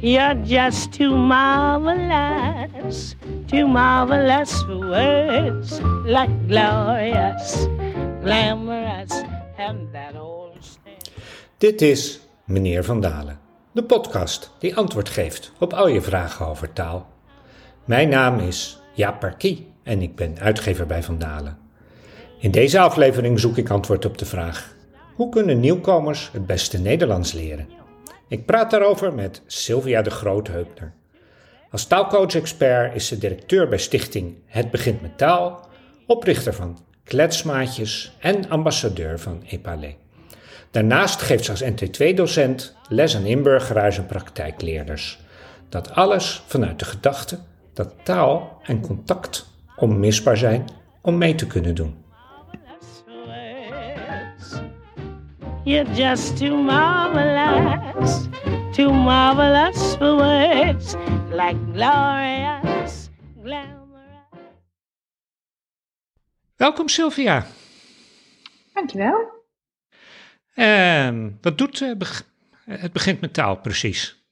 You're just too marvelous, too marvelous for words like glorious, glamorous, and that old. Dit is Meneer Van Dalen, de podcast die antwoord geeft op al je vragen over taal. Mijn naam is Jaap Parkie en ik ben uitgever bij Van Dalen. In deze aflevering zoek ik antwoord op de vraag: hoe kunnen nieuwkomers het beste Nederlands leren? Ik praat daarover met Sylvia de Grootheupner. Als taalcoach-expert is ze directeur bij stichting Het Begint met Taal, oprichter van Kletsmaatjes en ambassadeur van EPALE. Daarnaast geeft ze als NT2-docent les aan inburgeraars en praktijkleerders. Dat alles vanuit de gedachte dat taal en contact onmisbaar zijn om mee te kunnen doen. You're just too marvelous, too marvelous for words like glorious, glamorous. Welkom Sylvia. Dankjewel. Ehm, wat doet eh, beg- het begint met taal precies?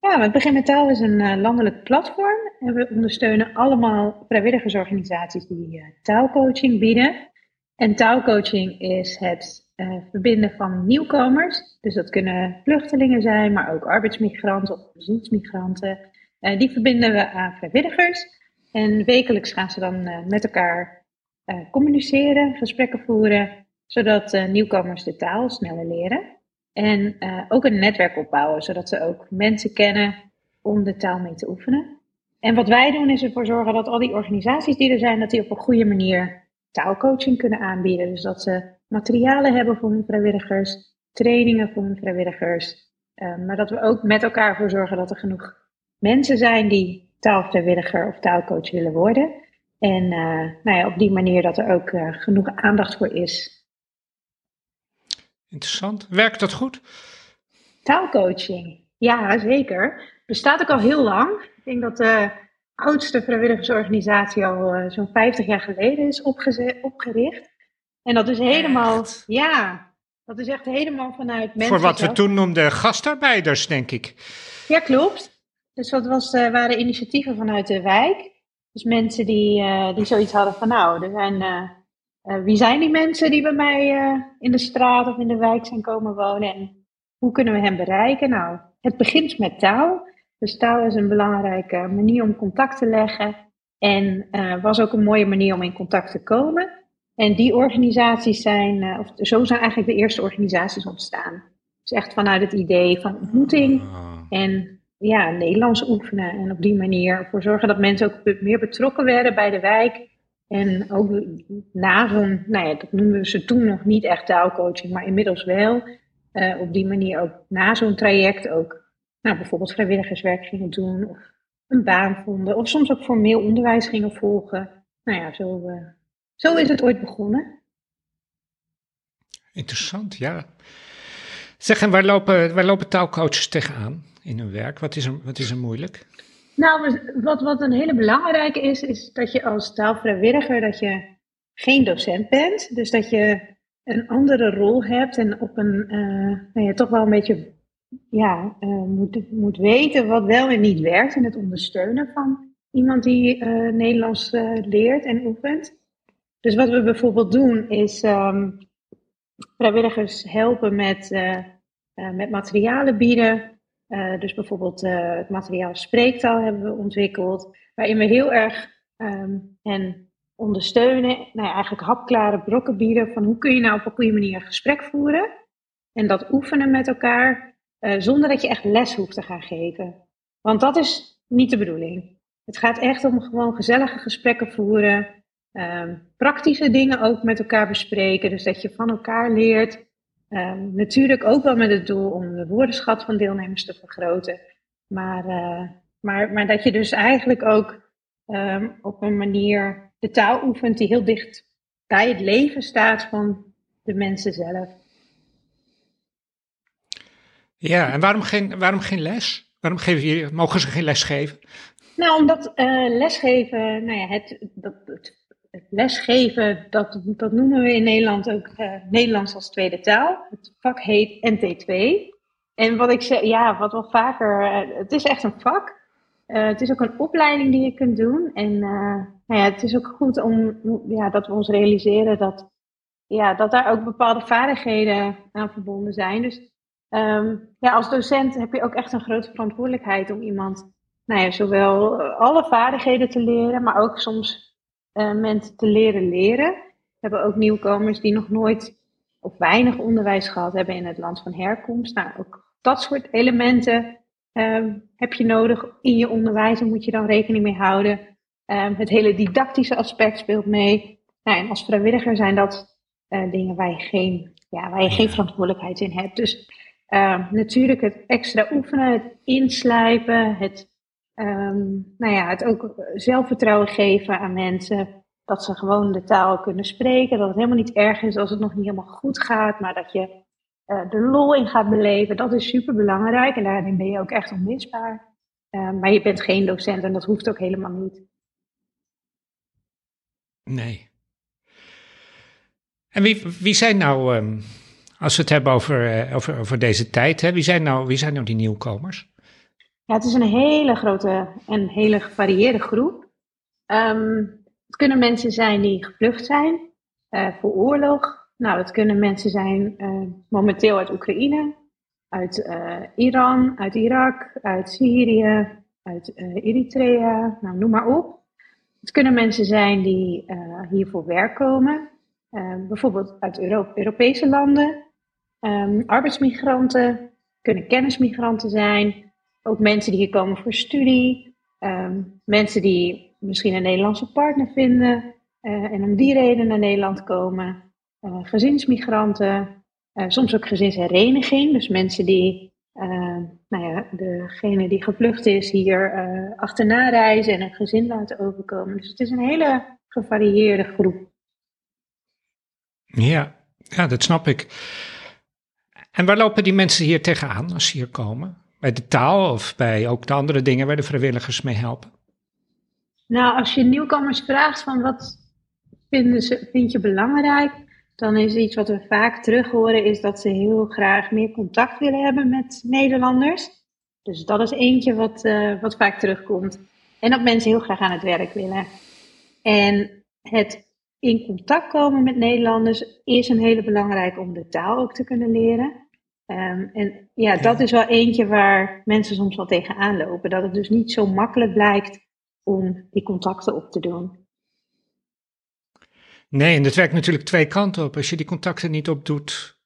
Ja, het Begin met Taal is een eh, landelijk platform en we ondersteunen allemaal vrijwilligersorganisaties die eh, taalcoaching bieden. En taalcoaching is het eh, verbinden van nieuwkomers. Dus dat kunnen vluchtelingen zijn, maar ook arbeidsmigranten of bezoeksmigranten. Eh, die verbinden we aan vrijwilligers. En wekelijks gaan ze dan eh, met elkaar communiceren, gesprekken voeren, zodat nieuwkomers de taal sneller leren. En ook een netwerk opbouwen, zodat ze ook mensen kennen om de taal mee te oefenen. En wat wij doen is ervoor zorgen dat al die organisaties die er zijn, dat die op een goede manier taalcoaching kunnen aanbieden. Dus dat ze materialen hebben voor hun vrijwilligers, trainingen voor hun vrijwilligers. eh, maar dat we ook met elkaar ervoor zorgen dat er genoeg mensen zijn die taalvrijwilliger of taalcoach willen worden. En eh, nou ja, op die manier dat er ook eh, genoeg aandacht voor is Interessant. Werkt dat goed? Taalcoaching, ja zeker. Bestaat ook al heel lang. Ik denk dat de oudste vrijwilligersorganisatie al eh, zo'n 50 jaar geleden is opgericht. En dat is helemaal, Echt? ja, dat is echt helemaal vanuit mensen. Voor wat we toen noemden gastarbeiders, denk ik. Ja, klopt. Dus dat was, eh, waren initiatieven vanuit de wijk. Dus mensen die, eh, die zoiets hadden van nou, er zijn, eh, wie zijn die mensen die bij mij in de straat of in de wijk zijn komen wonen en hoe kunnen we hen bereiken? Nou, het begint met taal. Dus taal is een belangrijke manier om contact te leggen en was ook een mooie manier om in contact te komen. En die organisaties zijn, eh, of zo zijn eigenlijk de eerste organisaties ontstaan. Dus echt vanuit het idee van ontmoeting Ah. en ja, Nederlands oefenen. En op die manier ervoor zorgen dat mensen ook meer betrokken werden bij de wijk. En ook na zo'n, nou ja, dat noemden ze toen nog niet echt taalcoaching, maar inmiddels wel. eh, op die manier ook na zo'n traject ook nou, bijvoorbeeld vrijwilligerswerk gingen doen. Of een baan vonden. Of soms ook formeel onderwijs gingen volgen. Nou ja, zo, eh, zo is het ooit begonnen. Interessant, ja. Zeg, en waar lopen, waar lopen taalcoaches tegenaan in hun werk? Wat is er, wat is er moeilijk? Nou, wat, wat een hele belangrijke is, is dat je als taalvrijwilliger dat je geen docent bent. Dus dat je een andere rol hebt en op een, eh, nou ja, toch wel een beetje ja, eh, moet, moet weten wat wel en niet werkt in het ondersteunen van iemand die eh, Nederlands leert en oefent. Dus wat we bijvoorbeeld doen is ehm, vrijwilligers helpen met, eh, eh, met materialen bieden. Eh, dus bijvoorbeeld het materiaal spreektaal hebben we ontwikkeld, waarin we heel erg ehm, hen ondersteunen, nou ja, eigenlijk hapklare brokken bieden van hoe kun je nou op een goede manier een gesprek voeren en dat oefenen met elkaar, zonder dat je echt les hoeft te gaan geven. Want dat is niet de bedoeling. Het gaat echt om gewoon gezellige gesprekken voeren, ehm, praktische dingen ook met elkaar bespreken, dus dat je van elkaar leert. Ehm, natuurlijk ook wel met het doel om de woordenschat van deelnemers te vergroten. Maar, eh, maar, maar dat je dus eigenlijk ook ehm, op een manier de taal oefent die heel dicht bij het leven staat van de mensen zelf. Ja, en waarom geen, waarom geen les? Waarom geven jullie, mogen ze geen les geven? Nou, omdat eh, lesgeven, nou ja, het, dat, het, het lesgeven, dat, dat noemen we in Nederland ook eh, Nederlands als tweede taal. Het vak heet NT2. En wat ik zeg, ja, wat wel vaker, eh, het is echt een vak. Uh, het is ook een opleiding die je kunt doen. En nou ja, het is ook goed om, ja, dat we ons realiseren dat, ja, dat daar ook bepaalde vaardigheden aan verbonden zijn. Dus um, ja, als docent heb je ook echt een grote verantwoordelijkheid om iemand, nou ja, zowel alle vaardigheden te leren, maar ook soms uh, mensen te leren leren. We hebben ook nieuwkomers die nog nooit of weinig onderwijs gehad hebben in het land van herkomst. Nou, ook dat soort elementen um, heb je nodig in je onderwijs en moet je dan rekening mee houden. Um, het hele didactische aspect speelt mee. Nou, en als vrijwilliger zijn dat uh, dingen waar je geen, ja, waar je geen verantwoordelijkheid in hebt. Dus uh, natuurlijk het extra oefenen, het inslijpen, het, um, nou ja, het ook zelfvertrouwen geven aan mensen. Dat ze gewoon de taal kunnen spreken. Dat het helemaal niet erg is als het nog niet helemaal goed gaat, maar dat je uh, de lol in gaat beleven. Dat is super belangrijk en daarin ben je ook echt onmisbaar. Uh, maar je bent geen docent en dat hoeft ook helemaal niet. Nee. En wie, wie zijn nou, um, als we het hebben over, over, over deze tijd, hè, wie, zijn nou, wie zijn nou die nieuwkomers? Ja, het is een hele grote en hele gevarieerde groep. Um, het kunnen mensen zijn die gevlucht zijn voor oorlog, nou, dat kunnen mensen zijn uh, momenteel uit Oekraïne, uit uh, Iran, uit Irak, uit Syrië, uit Eritrea, nou, noem maar op. Het kunnen mensen zijn die hier voor werk komen, bijvoorbeeld uit Euro Europese landen. Um, arbeidsmigranten, kunnen kennismigranten zijn, ook mensen die hier komen voor studie, um, mensen die misschien een Nederlandse partner vinden en om die reden naar Nederland komen. Uh, gezinsmigranten, uh, soms ook gezinshereniging. Dus mensen die, uh, nou ja, degene die gevlucht is, hier achterna reizen en een gezin laten overkomen. Dus het is een hele gevarieerde groep. Ja, ja, dat snap ik. En waar lopen die mensen hier tegenaan als ze hier komen? Bij de taal of bij ook de andere dingen waar de vrijwilligers mee helpen? Nou, als je nieuwkomers vraagt van wat vinden ze, vind je belangrijk, dan is iets wat we vaak terug horen, is dat ze heel graag meer contact willen hebben met Nederlanders. Dus dat is eentje wat, uh, wat vaak terugkomt. En dat mensen heel graag aan het werk willen. En het in contact komen met Nederlanders is een hele belangrijke om de taal ook te kunnen leren. Um, en ja, dat is wel eentje waar mensen soms wel tegenaan lopen. Dat het dus niet zo makkelijk blijkt om die contacten op te doen. Nee, en het werkt natuurlijk twee kanten op. Als je die contacten niet opdoet,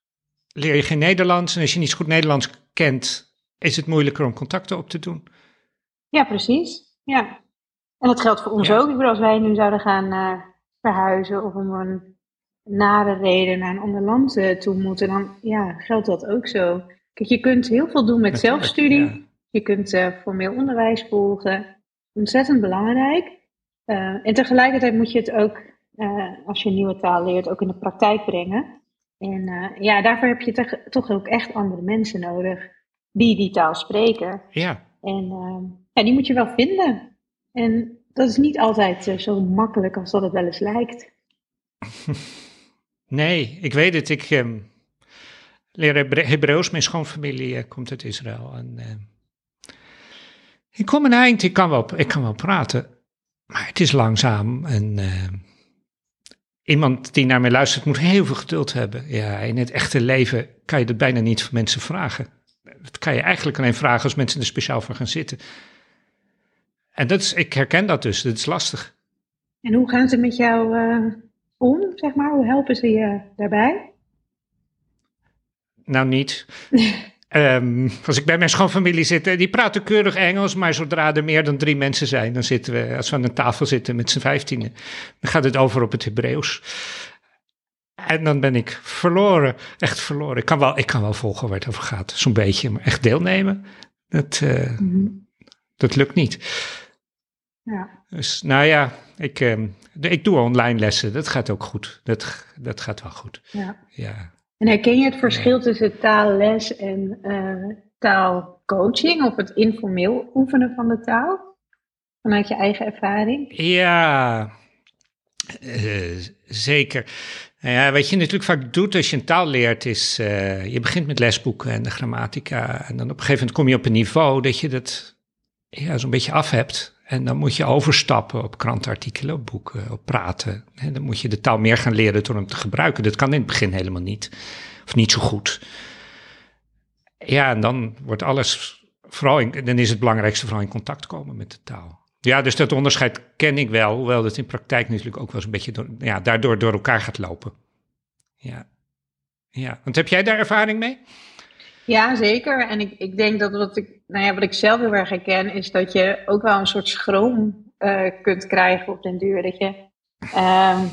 leer je geen Nederlands. En als je niet goed Nederlands kent, is het moeilijker om contacten op te doen. Ja, precies. Ja. En dat geldt voor ons ook. Ik bedoel, als wij nu zouden gaan uh, verhuizen of om een nare reden naar een ander land toe moeten, dan ja, geldt dat ook zo. Kijk, je kunt heel veel doen met Natuurlijk, zelfstudie. Ja. Je kunt uh, formeel onderwijs volgen. Ontzettend belangrijk. en tegelijkertijd moet je het ook uh, als je een nieuwe taal leert, ook in de praktijk brengen. En ja, daarvoor heb je toch, ook echt andere mensen nodig die die taal spreken. Ja. En uh, ja, die moet je wel vinden. En dat is niet altijd zo makkelijk als dat het wel eens lijkt. Nee, ik weet het. Ik um, leer Hebreeuws. Mijn schoonfamilie komt uit Israël. En, ik kom een eind. Ik kan, wel, ik kan wel praten. Maar het is langzaam en iemand die naar mij luistert moet heel veel geduld hebben. Ja, in het echte leven kan je dat bijna niet van mensen vragen. Dat kan je eigenlijk alleen vragen als mensen er speciaal voor gaan zitten. En dat is, ik herken dat dus, dat is lastig. En hoe gaan ze met jou om, zeg maar? Hoe helpen ze je daarbij? Nou, niet. Um, als ik bij mijn schoonfamilie zit, eh, die praten keurig Engels, maar zodra er meer dan drie mensen zijn, dan zitten we, als we aan een tafel zitten met z'n vijftienen, dan gaat het over op het Hebreeuws. En dan ben ik verloren, echt verloren. Ik kan wel, ik kan wel volgen waar het over gaat, zo'n beetje, maar echt deelnemen, dat, uh, mm -hmm. dat lukt niet. Ja. Dus nou ja, ik, um, ik doe online lessen, dat gaat ook goed. Dat, dat gaat wel goed. Ja. ja. En herken je het verschil tussen taalles en uh, taalcoaching of het informeel oefenen van de taal? Vanuit je eigen ervaring? Ja, uh, zeker. Nou ja, wat je natuurlijk vaak doet als je een taal leert, is uh, je begint met lesboeken en de grammatica. En dan op een gegeven moment kom je op een niveau dat je dat ja, zo'n beetje af hebt. En dan moet je overstappen op krantenartikelen, op boeken, op praten. En dan moet je de taal meer gaan leren door hem te gebruiken. Dat kan in het begin helemaal niet. Of niet zo goed. Ja, en dan wordt alles, vooral dan is het belangrijkste vooral in contact komen met de taal. Ja, dus dat onderscheid ken ik wel, hoewel dat in praktijk natuurlijk ook wel eens een beetje ja, daardoor door elkaar gaat lopen. Ja. ja, want heb jij daar ervaring mee? Ja, zeker. En ik, ik denk dat wat ik, nou ja, wat ik zelf heel erg herken, is dat je ook wel een soort schroom uh, kunt krijgen op den duur. Dat je, um,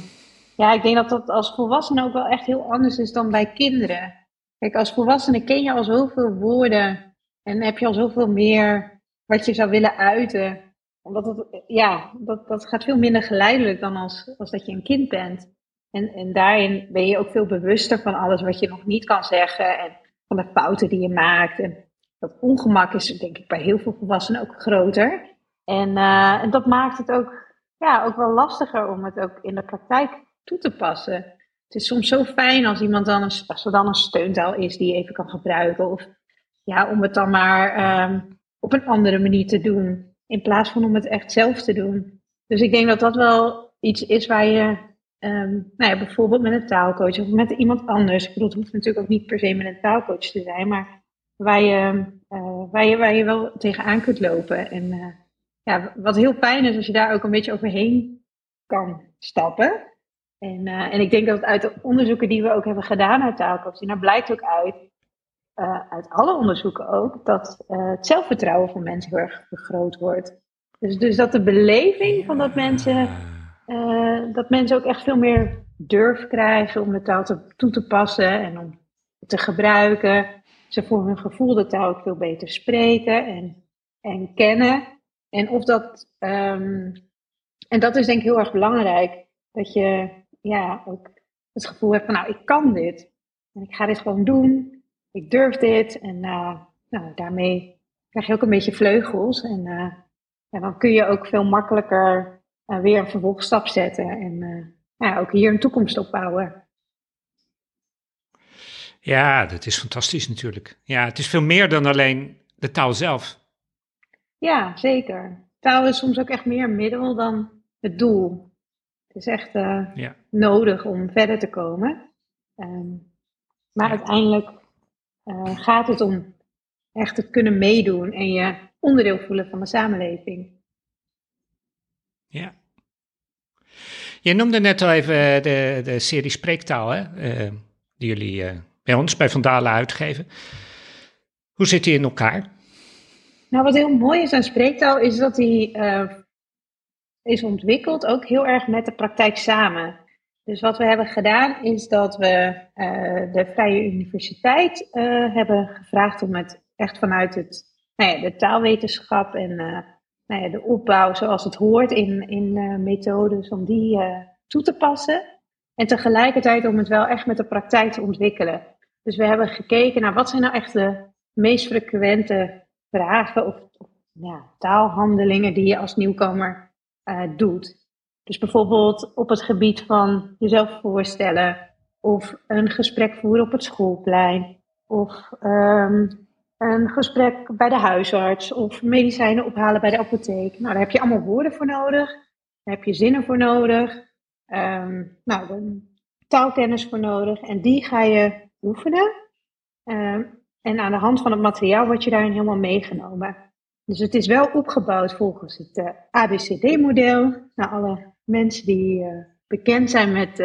ja, ik denk dat dat als volwassene ook wel echt heel anders is dan bij kinderen. Kijk, als volwassene ken je al zoveel woorden en heb je al zoveel meer wat je zou willen uiten. Omdat het, ja, dat, dat gaat veel minder geleidelijk dan als, als dat je een kind bent. En, en daarin ben je ook veel bewuster van alles wat je nog niet kan zeggen. En van de fouten die je maakt. En dat ongemak is denk ik bij heel veel volwassenen ook groter. En, uh, en dat maakt het ook, ja, ook wel lastiger om het ook in de praktijk toe te passen. Het is soms zo fijn als iemand dan een, als er dan een steuntaal is die je even kan gebruiken. Of ja, om het dan maar um, op een andere manier te doen. In plaats van om het echt zelf te doen. Dus ik denk dat dat wel iets is waar je Um, nou ja, bijvoorbeeld met een taalcoach of met iemand anders. Ik bedoel, het hoeft natuurlijk ook niet per se met een taalcoach te zijn, maar waar je, uh, waar je, waar je wel tegenaan kunt lopen. En uh, ja, wat heel fijn is als je daar ook een beetje overheen kan stappen. En, uh, en ik denk dat uit de onderzoeken die we ook hebben gedaan uit taalcoaching, daar blijkt ook uit, uit alle onderzoeken ook, dat het zelfvertrouwen van mensen heel erg vergroot wordt. Dus, dus dat de beleving van dat mensen uh, dat mensen ook echt veel meer durf krijgen om de taal te, toe te passen en om te gebruiken. Ze voor hun gevoel de taal ook veel beter spreken en, en kennen. En of dat, um, en dat is denk ik heel erg belangrijk, dat je ja, ook het gevoel hebt van nou, ik kan dit. En ik ga dit gewoon doen. Ik durf dit. En uh, nou, daarmee krijg je ook een beetje vleugels. En, en dan kun je ook veel makkelijker uh, weer een vervolgstap zetten en uh, ja, ook hier een toekomst opbouwen. Ja, dat is fantastisch natuurlijk. Ja, het is veel meer dan alleen de taal zelf. Ja, zeker. Taal is soms ook echt meer middel dan het doel. Het is echt ja. nodig om verder te komen. Um, maar ja. uiteindelijk gaat het om echt te kunnen meedoen en je onderdeel voelen van de samenleving. Ja. Je noemde net al even eh, de, de serie Spreektaal, hè, uh, die jullie uh, bij ons, bij Vandalen uitgeven. Hoe zit die in elkaar? Nou, wat heel mooi is aan Spreektaal is dat die is ontwikkeld ook heel erg met de praktijk samen. Dus wat we hebben gedaan is dat we de Vrije Universiteit hebben gevraagd om het echt vanuit het, nou ja, de taalwetenschap en nou ja, de opbouw zoals het hoort in, in uh, methodes, om die uh, toe te passen. En tegelijkertijd om het wel echt met de praktijk te ontwikkelen. Dus we hebben gekeken naar wat zijn nou echt de meest frequente vragen of, of ja, taalhandelingen die je als nieuwkomer uh, doet. Dus bijvoorbeeld op het gebied van jezelf voorstellen, of een gesprek voeren op het schoolplein, of um, een gesprek bij de huisarts of medicijnen ophalen bij de apotheek. Nou, daar heb je allemaal woorden voor nodig. Daar heb je zinnen voor nodig. Um, nou, taalkennis voor nodig. En die ga je oefenen. Um, en aan de hand van het materiaal word je daarin helemaal meegenomen. Dus het is wel opgebouwd volgens het uh, ABCD-model. Nou, alle mensen die uh, bekend zijn met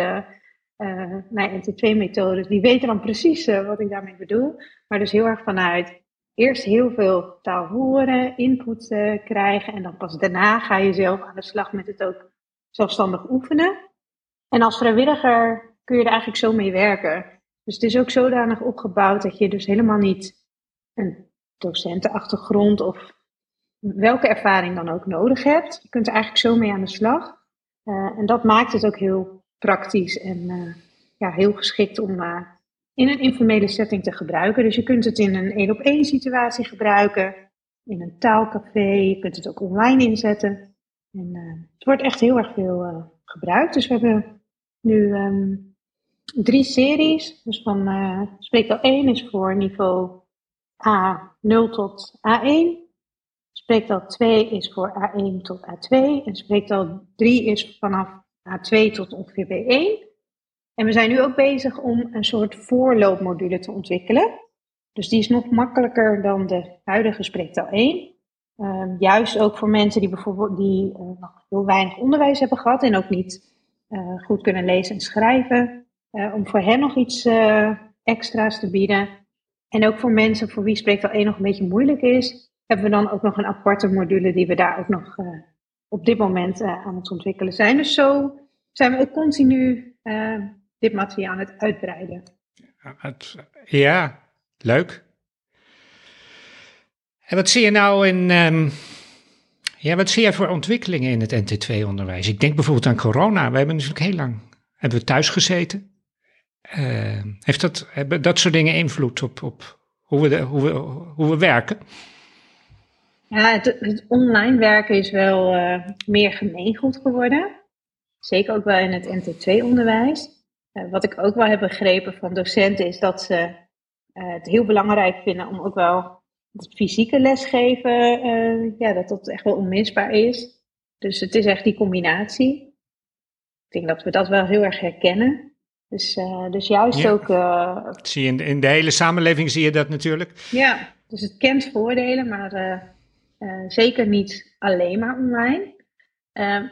uh, nou, NT2-methodes, die weten dan precies uh, wat ik daarmee bedoel. Maar dus heel erg vanuit eerst heel veel taal horen, input uh, krijgen en dan pas daarna ga je zelf aan de slag met het ook zelfstandig oefenen. En als vrijwilliger kun je er eigenlijk zo mee werken. Dus het is ook zodanig opgebouwd dat je dus helemaal niet een docentenachtergrond of welke ervaring dan ook nodig hebt. Je kunt er eigenlijk zo mee aan de slag. En dat maakt het ook heel praktisch en uh, ja, heel geschikt om uh, in een informele setting te gebruiken. Dus je kunt het in een één op één situatie gebruiken, in een taalcafé, je kunt het ook online inzetten. En uh, het wordt echt heel erg veel gebruikt. Dus we hebben nu um, drie series. Dus van spreektaal 1 is voor niveau A0 tot A1. Spreektaal 2 is voor A1 tot A2. En spreektaal 3 is vanaf A2 tot ongeveer B1. En we zijn nu ook bezig om een soort voorloopmodule te ontwikkelen. Dus die is nog makkelijker dan de huidige spreektaal 1. Ehm, juist ook voor mensen die bijvoorbeeld die, uh, nog heel weinig onderwijs hebben gehad en ook niet uh, goed kunnen lezen en schrijven. Uh, om voor hen nog iets extra's te bieden. En ook voor mensen voor wie spreektaal 1 nog een beetje moeilijk is, hebben we dan ook nog een aparte module die we daar ook nog op dit moment aan het ontwikkelen zijn. Dus zo zijn we ook continu dit materiaal aan het uitbreiden. Ja, leuk. En wat zie je nou in. Um, ja, wat zie je voor ontwikkelingen in het NT2-onderwijs? Ik denk bijvoorbeeld aan corona. We hebben natuurlijk heel lang hebben we thuis gezeten. Uh, heeft dat, hebben dat soort dingen invloed op, op hoe, we de, hoe, we, hoe we werken? Ja, het, het online werken is wel uh, meer gemeengoed geworden. Zeker ook wel in het NT2-onderwijs. Uh, eh, wat ik ook wel heb begrepen van docenten is dat ze het heel belangrijk vinden om ook wel het fysieke lesgeven, ja, dat dat echt wel onmisbaar is. Dus het is echt die combinatie. Ik denk dat we dat wel heel erg herkennen. Dus, uh, dus juist ook. Uh, zie je in, de, in de hele samenleving zie je dat natuurlijk. Ja, dus het kent voordelen, maar zeker niet alleen maar online.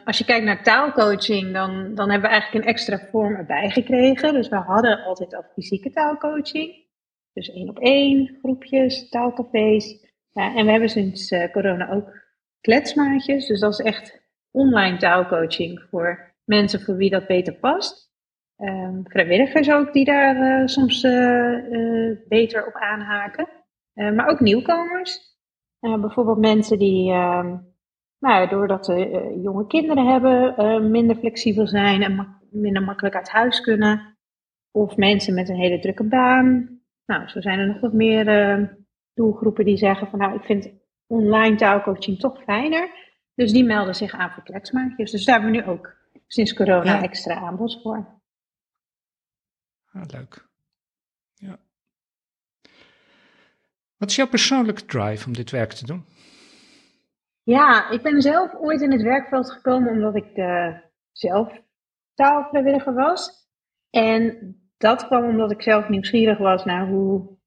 als je kijkt naar taalcoaching, dan, dan hebben we eigenlijk een extra vorm erbij gekregen. Dus we hadden altijd al fysieke taalcoaching. Dus één op één, groepjes, taalcafés. Ja, en we hebben sinds uh, corona ook kletsmaatjes. Dus dat is echt online taalcoaching voor mensen voor wie dat beter past. Um, vrijwilligers ook die daar uh, soms beter op aanhaken. maar ook nieuwkomers. Bijvoorbeeld mensen die, ehm, nou, doordat ze jonge kinderen hebben, minder flexibel zijn en minder makkelijk uit huis kunnen. Of mensen met een hele drukke baan, nou, zo zijn er nog wat meer doelgroepen die zeggen van nou, ik vind online taalcoaching toch fijner. Dus die melden zich aan voor kletsmaatjes. Dus daar hebben we nu ook sinds corona extra aanbod voor. Ah, leuk. Ja. Wat is jouw persoonlijke drive om dit werk te doen? Ja, ik ben zelf ooit in het werkveld gekomen omdat ik uh, zelf taalvrijwilliger was. En dat kwam omdat ik zelf nieuwsgierig was naar hoe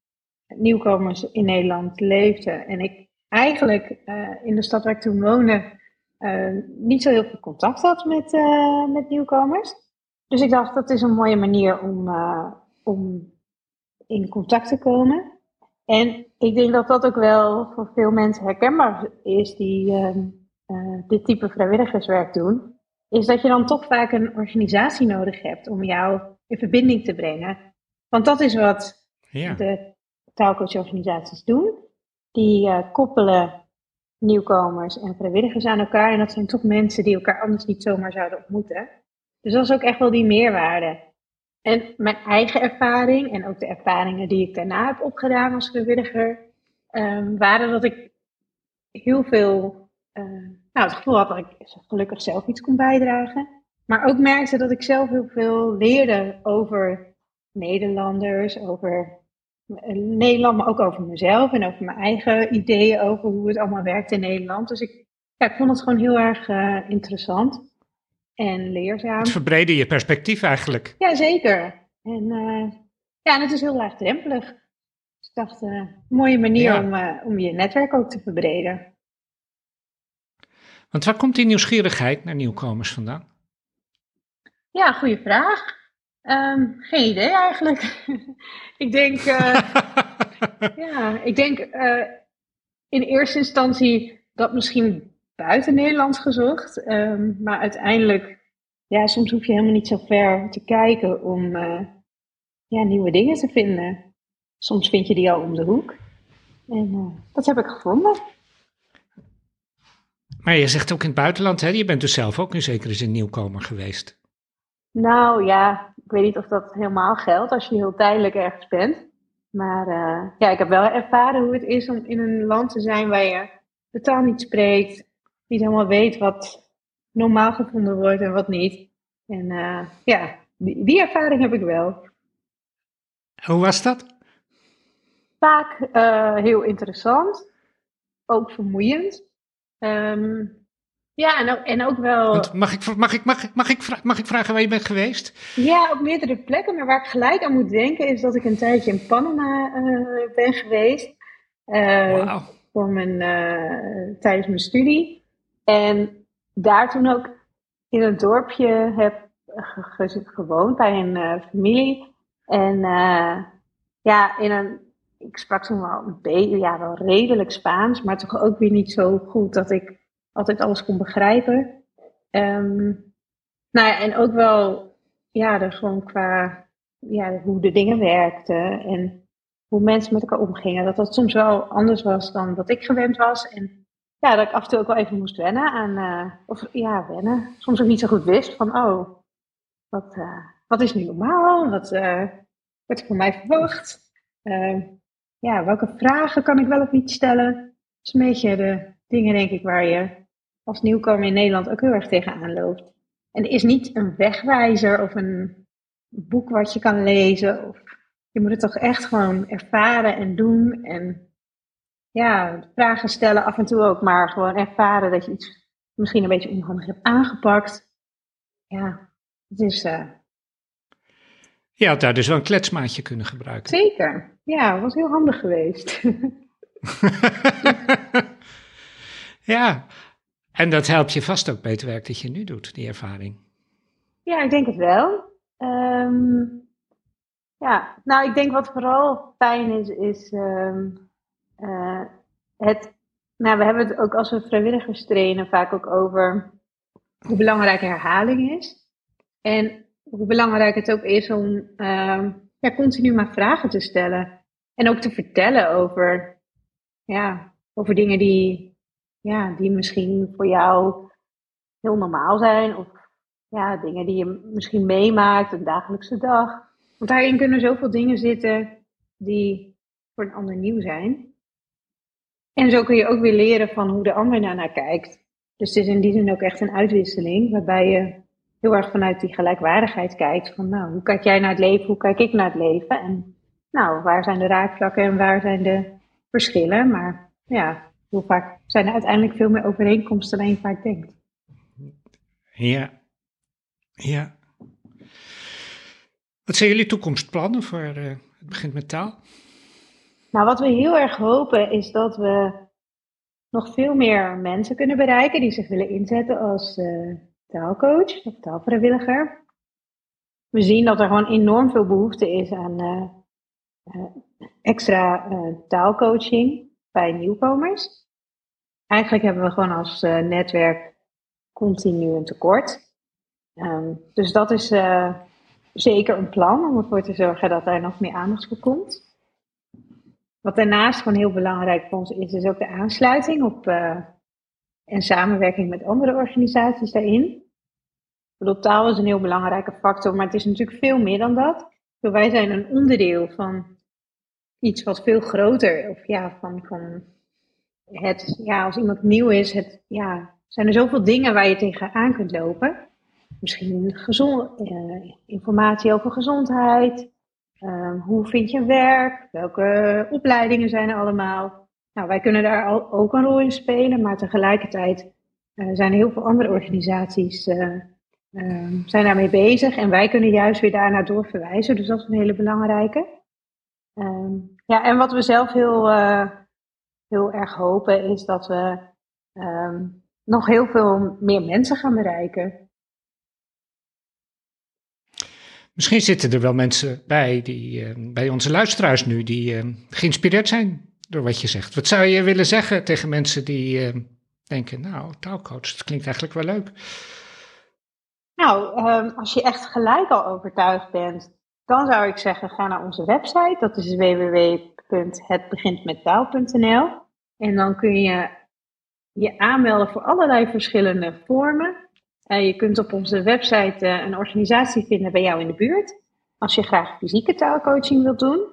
nieuwkomers in Nederland leefden. En ik eigenlijk uh, in de stad waar ik toen woonde uh, niet zo heel veel contact had met, met nieuwkomers. Dus ik dacht, dat is een mooie manier om, om in contact te komen. En ik denk dat dat ook wel voor veel mensen herkenbaar is die ehm, dit type vrijwilligerswerk doen. Is dat je dan toch vaak een organisatie nodig hebt om jou in verbinding te brengen. Want dat is wat ja. de taalcoachorganisaties doen. Die uh, koppelen nieuwkomers en vrijwilligers aan elkaar. En dat zijn toch mensen die elkaar anders niet zomaar zouden ontmoeten. Dus dat is ook echt wel die meerwaarde. En mijn eigen ervaring en ook de ervaringen die ik daarna heb opgedaan als vrijwilliger, um, waren dat ik heel veel, uh, nou, het gevoel had dat ik gelukkig zelf iets kon bijdragen. Maar ook merkte dat ik zelf heel veel leerde over Nederlanders, over eh, Nederland, maar ook over mezelf en over mijn eigen ideeën over hoe het allemaal werkt in Nederland. Dus ik, ik vond het gewoon heel erg uh, interessant en leerzaam. Het verbreden je perspectief eigenlijk. Ja, zeker. En, uh, ja, en het is heel laagdrempelig. Dus ik dacht, een mooie manier om, om je netwerk ook te verbreden. Want waar komt die nieuwsgierigheid naar nieuwkomers vandaan? Ja, goede vraag. Um, geen idee eigenlijk. ik denk, ja, ik denk in eerste instantie dat misschien buiten Nederland gezocht. Um, maar uiteindelijk, ja, soms hoef je helemaal niet zo ver te kijken om uh, ja, nieuwe dingen te vinden. Soms vind je die al om de hoek. En dat heb ik gevonden. Maar je zegt ook in het buitenland, hè? je bent dus zelf ook in zekere zin nieuwkomer geweest. Nou ja, ik weet niet of dat helemaal geldt als je heel tijdelijk ergens bent. Maar uh, ja, ik heb wel ervaren hoe het is om in een land te zijn waar je de taal niet spreekt, niet helemaal weet wat normaal gevonden wordt en wat niet. En uh, ja, die, die ervaring heb ik wel. Hoe was dat? Vaak uh, heel interessant, ook vermoeiend. Um, ja, en ook, en ook wel. Want mag, ik, mag, ik, mag, mag, ik, mag ik vragen waar je bent geweest? Ja, op meerdere plekken. Maar waar ik gelijk aan moet denken is dat ik een tijdje in Panama uh, ben geweest. Uh, wow. voor mijn, uh, tijdens mijn studie. En daar toen ook in een dorpje heb gewoond bij een familie. En ja, in een, ik sprak toen wel een ja, wel redelijk Spaans, maar toch ook weer niet zo goed dat ik altijd alles kon begrijpen. Um, nou ja, en ook wel, ja, er gewoon qua ja, hoe de dingen werkten en hoe mensen met elkaar omgingen. Dat dat soms wel anders was dan wat ik gewend was. En ja, dat ik af en toe ook wel even moest wennen aan, uh, of ja, wennen. Soms ook niet zo goed wist van, oh, wat, uh, wat is nu normaal? Wat uh, wordt van mij verwacht? Ja, welke vragen kan ik wel of niet stellen? Dat is een beetje de dingen, denk ik, waar je als nieuwkomer in Nederland ook heel erg tegenaan loopt. En er is niet een wegwijzer of een boek wat je kan lezen. Of, je moet het toch echt gewoon ervaren en doen. En ja, vragen stellen af en toe ook, maar gewoon ervaren dat je iets misschien een beetje onhandig hebt aangepakt. Ja, het is. Uh... Je had daar dus wel een kletsmaatje kunnen gebruiken. Zeker, ja, was heel handig geweest. ja, en dat helpt je vast ook bij het werk dat je nu doet, die ervaring. Ja, ik denk het wel. Um, ja, nou, ik denk wat vooral fijn is, is um, uh, het. Nou, we hebben het ook als we vrijwilligers trainen vaak ook over hoe belangrijk herhaling is. En hoe belangrijk het ook is om um, ja, continu maar vragen te stellen. En ook te vertellen over, ja, over dingen die, ja, die misschien voor jou heel normaal zijn. Of ja, dingen die je misschien meemaakt, een dagelijkse dag. Want daarin kunnen zoveel dingen zitten die voor een ander nieuw zijn. En zo kun je ook weer leren van hoe de ander daarnaar kijkt. Dus het is in die zin ook echt een uitwisseling, waarbij je heel erg vanuit die gelijkwaardigheid kijkt. Van nou, hoe kijk jij naar het leven, hoe kijk ik naar het leven? En nou, waar zijn de raakvlakken en waar zijn de verschillen? Maar ja, hoe vaak zijn er uiteindelijk veel meer overeenkomsten dan je vaak denkt. Ja, ja. Wat zijn jullie toekomstplannen voor uh, het begint met taal? Nou, wat we heel erg hopen is dat we nog veel meer mensen kunnen bereiken die zich willen inzetten als uh, taalcoach of taalvrijwilliger. We zien dat er gewoon enorm veel behoefte is aan uh, extra taalcoaching bij nieuwkomers eigenlijk hebben we gewoon als netwerk continu een tekort. Um, dus dat is zeker een plan om ervoor te zorgen dat er nog meer aandacht voor komt. Wat daarnaast gewoon heel belangrijk voor ons is, is ook de aansluiting op uh, en samenwerking met andere organisaties daarin. Ik is een heel belangrijke factor, maar het is natuurlijk veel meer dan dat. Wij zijn een onderdeel van iets wat veel groter, of ja, van, van het, ja, als iemand nieuw is, het, ja, zijn er zoveel dingen waar je tegenaan kunt lopen. Misschien gezond, eh, informatie over gezondheid. Uh, hoe vind je werk? Welke opleidingen zijn er allemaal? Nou, wij kunnen daar al, ook een rol in spelen, maar tegelijkertijd uh, zijn er heel veel andere organisaties uh, zijn daarmee bezig. En wij kunnen juist weer daarnaar doorverwijzen. Dus dat is een hele belangrijke. Ehm, ja, en wat we zelf heel heel erg hopen, is dat we nog heel veel meer mensen gaan bereiken. Misschien zitten er wel mensen bij, die, uh, bij onze luisteraars nu, die uh, geïnspireerd zijn door wat je zegt. Wat zou je willen zeggen tegen mensen die uh, denken, nou, taalcoach, dat klinkt eigenlijk wel leuk. Nou, als je echt gelijk al overtuigd bent, dan zou ik zeggen, ga naar onze website. Dat is www.hetbegintmettaal.nl. En dan kun je je aanmelden voor allerlei verschillende vormen. Uh, je kunt op onze website uh, een organisatie vinden bij jou in de buurt. Als je graag fysieke taalcoaching wilt doen.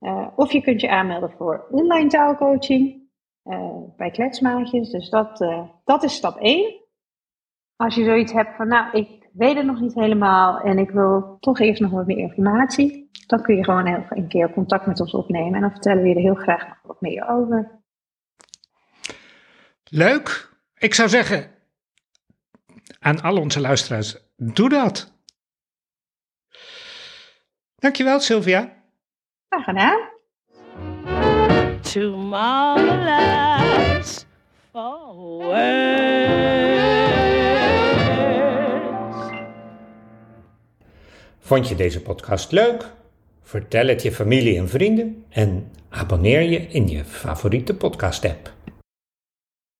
Uh, of je kunt je aanmelden voor online taalcoaching bij kletsmaatjes. Dus dat, dat is stap 1. Als je zoiets hebt van, nou, ik weet het nog niet helemaal en ik wil toch eerst nog wat meer informatie. Dan kun je gewoon een keer contact met ons opnemen en dan vertellen we je er heel graag nog wat meer over. Leuk. Ik zou zeggen, aan al onze luisteraars, doe dat. Dankjewel, Sylvia. Graag gedaan. Too marvelous for words. Vond je deze podcast leuk? Vertel het je familie en vrienden en abonneer je in je favoriete podcast-app.